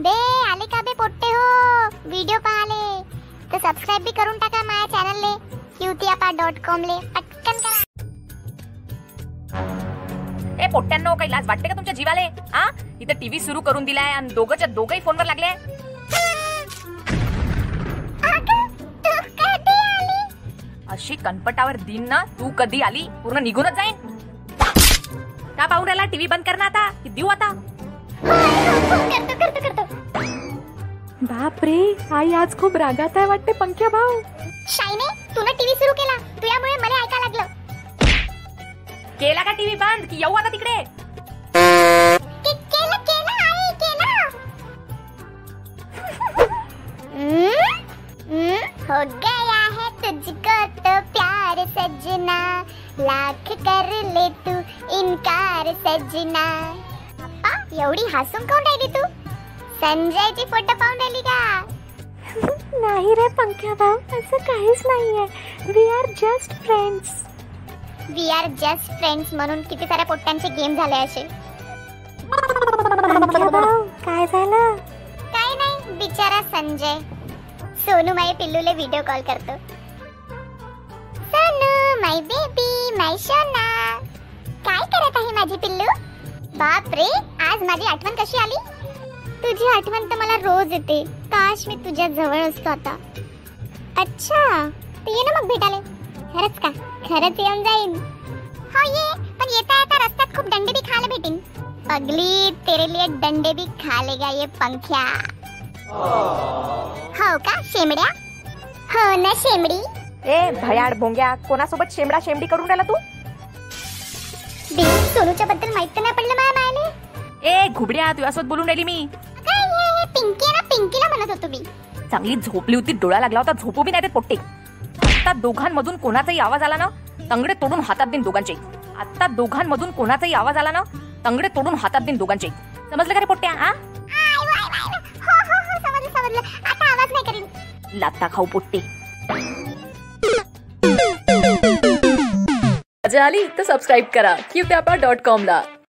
बे आले का बे पोट्टे हो? व्हिडिओ पाहाले. तर सबस्क्राईब बी करून टाका माझ्या चॅनलले क्यूतियापा डॉट कॉम ले. पटकन करा. ए पोट्ट्यांनो काही लाज वाटते का तुमच्या जीवाले? हा इथं टीव्ही सुरू करून दिलाय आणि दोघंच्या दोघही फोनवर लागले? अशी कनपटावर दिन ना तू कधी आली? पूर्ण निघूनच जाईन. का पाहून राहिला टीव्ही बंद कर ना आता? की देऊ आता? बापरे आई आज खूप रागात आहे वाटते पंख्या भाऊ. शायने तू ना टीव्ही सुरू केला. तुझ्यामुळे मला ऐका लागलं. केला का टीव्ही बंद? की येऊ आता तिकडे? के- केलं केलं आई केलं. हम्म, हम्म, हो गया है तुझको तो प्यार सजना। लाख कर ले तू इनकार सजना। एवढी हसून काऊन राहिली तू? संजयची फोटो पाहून राहिली का? नाही रे पंख्या भाऊ असं काहीच नाहीये. We are just friends we are just friends म्हणून किती साऱ्या पोट्ट्यांचे गेम झाले असे. काय झालं? काय नाही बिचारा संजय. सोनू माई पिल्लूले व्हिडिओ कॉल करतो. सोनू माय बेबी माय सोना काय करत आहे माझी पिल्लू? बाप रे आज माझी आठवण कशी आली? तुझी आठवण तर मला रोज येते. काश मी तुझ्या जवळ असतो आता. अच्छा तू ये ना मग भेटाले खरंच का? खरंच येऊन जाईन. हो ये. पण येता येता रस्त्यात खूप दंडे भी खायला भेटीन. पगली तेरे लिए डंडे भी खा लेगा ये पंख्या. हो का? शेमड्या? हो ना शेमडी. ए भयाड भोंग्या कोणासोबत शेमडा शेमडी करून राहिला तू? बी सोनूच्या बद्दल माहीत नाही पडलं माझ्या मायले. ए घुबड्या तुझ्यासोबत बोलून राहिली मी. पिंकी ना पिंकीला म्हणत होतो मी. चांगली झोपली होती डोळा लागला होता झोपू बी नाही देत पोट्टे. आता दोघांमधून कोणाचाही आवाज आला ना तंगडे तोडून हातात देईन दोघांचे. आता दोघांमधून कोणाचाही आवाज आला ना तंगडे तोडून हातात देईन दोघांचे. समजलं का रे पोट्ट्या हा आय, वाय, वाय, वाय. हो हो हो समजलं समजलं आता आवाज नाही करीन लाता खाऊ पोट्टे. मजा आली तर सबस्क्राईब करा. क्यू डॉट कॉम ला